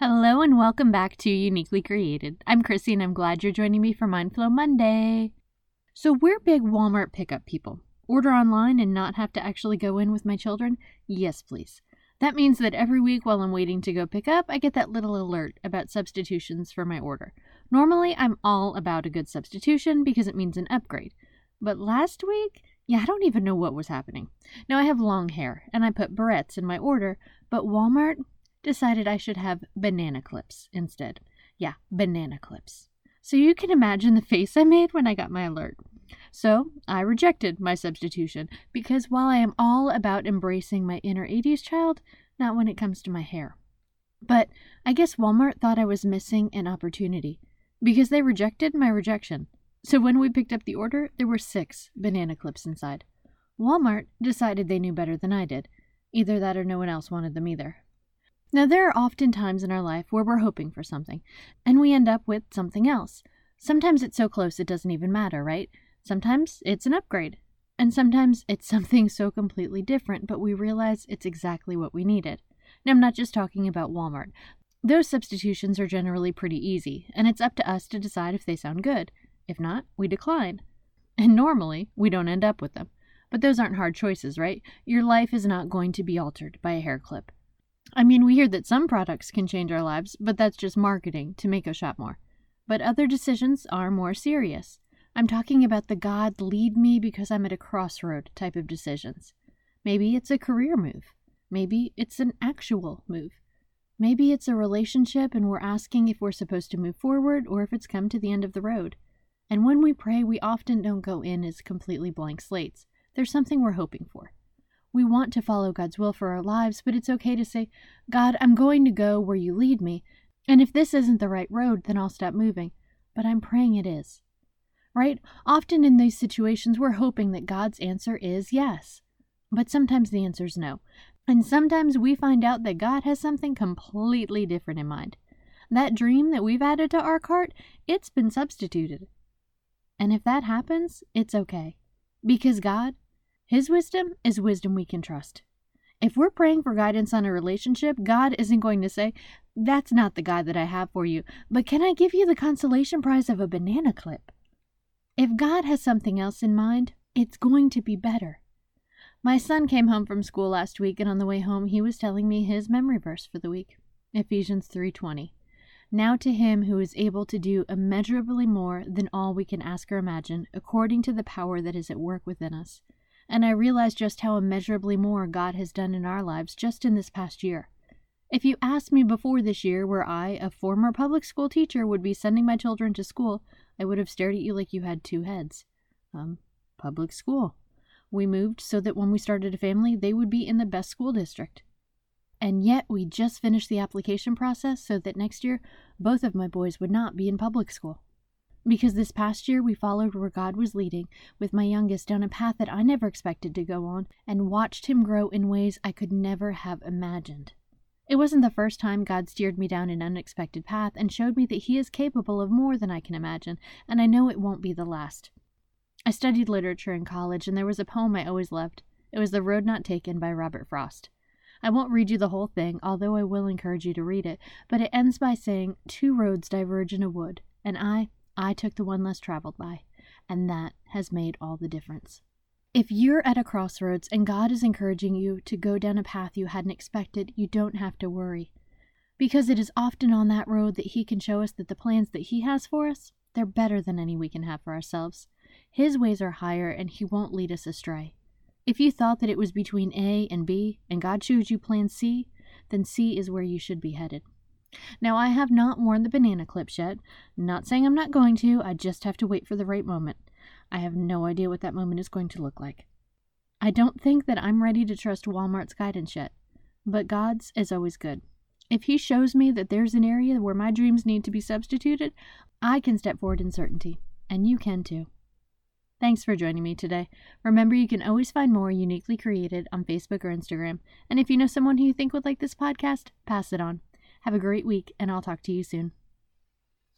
Hello and welcome back to Uniquely Created. I'm Chrissy and I'm glad you're joining me for Mindflow Monday. So, we're big Walmart pickup people. Order online and not have to actually go in with my children? Yes, please. That means that every week while I'm waiting to go pick up, I get that little alert about substitutions for my order. Normally, I'm all about a good substitution because it means an upgrade. But last week, yeah, I don't even know what was happening. Now, I have long hair and I put barrettes in my order, but Walmart decided I should have banana clips instead. Yeah, banana clips. So you can imagine the face I made when I got my alert. So I rejected my substitution because while I am all about embracing my inner 80s child, not when it comes to my hair. But I guess Walmart thought I was missing an opportunity because they rejected my rejection. So when we picked up the order, there were six banana clips inside. Walmart decided they knew better than I did. Either that or no one else wanted them either. Now, there are often times in our life where we're hoping for something, and we end up with something else. Sometimes it's so close it doesn't even matter, right? Sometimes it's an upgrade, and sometimes it's something so completely different, but we realize it's exactly what we needed. Now, I'm not just talking about Walmart. Those substitutions are generally pretty easy, and it's up to us to decide if they sound good. If not, we decline. And normally, we don't end up with them. But those aren't hard choices, right? Your life is not going to be altered by a hair clip. I mean, we hear that some products can change our lives, but that's just marketing to make us shop more. But other decisions are more serious. I'm talking about the God lead me because I'm at a crossroad type of decisions. Maybe it's a career move. Maybe it's an actual move. Maybe it's a relationship and we're asking if we're supposed to move forward or if it's come to the end of the road. And when we pray, we often don't go in as completely blank slates. There's something we're hoping for. Want to follow God's will for our lives, but it's okay to say, God, I'm going to go where you lead me. And if this isn't the right road, then I'll stop moving. But I'm praying it is. Right? Often in these situations, we're hoping that God's answer is yes. But sometimes the answer is no. And sometimes we find out that God has something completely different in mind. That dream that we've added to our cart, it's been substituted. And if that happens, it's okay. Because God, his wisdom is wisdom we can trust. If we're praying for guidance on a relationship, God isn't going to say, That's not the guy that I have for you, but can I give you the consolation prize of a banana clip? If God has something else in mind, it's going to be better. My son came home from school last week and on the way home he was telling me his memory verse for the week. Ephesians 3:20. Now to him who is able to do immeasurably more than all we can ask or imagine, according to the power that is at work within us and I realize just how immeasurably more God has done in our lives just in this past year. If you asked me before this year where I, a former public school teacher, would be sending my children to school, I would have stared at you like you had two heads. Um, public school. We moved so that when we started a family, they would be in the best school district. And yet, we just finished the application process so that next year, both of my boys would not be in public school. Because this past year we followed where God was leading, with my youngest down a path that I never expected to go on, and watched him grow in ways I could never have imagined. It wasn't the first time God steered me down an unexpected path and showed me that He is capable of more than I can imagine, and I know it won't be the last. I studied literature in college, and there was a poem I always loved. It was The Road Not Taken by Robert Frost. I won't read you the whole thing, although I will encourage you to read it, but it ends by saying, Two roads diverge in a wood, and I, I took the one less traveled by, and that has made all the difference. If you're at a crossroads and God is encouraging you to go down a path you hadn't expected, you don't have to worry. Because it is often on that road that He can show us that the plans that He has for us, they're better than any we can have for ourselves. His ways are higher and He won't lead us astray. If you thought that it was between A and B and God chose you plan C, then C is where you should be headed. Now, I have not worn the banana clips yet. Not saying I'm not going to, I just have to wait for the right moment. I have no idea what that moment is going to look like. I don't think that I'm ready to trust Walmart's guidance yet, but God's is always good. If He shows me that there's an area where my dreams need to be substituted, I can step forward in certainty, and you can too. Thanks for joining me today. Remember, you can always find more uniquely created on Facebook or Instagram. And if you know someone who you think would like this podcast, pass it on. Have a great week, and I'll talk to you soon.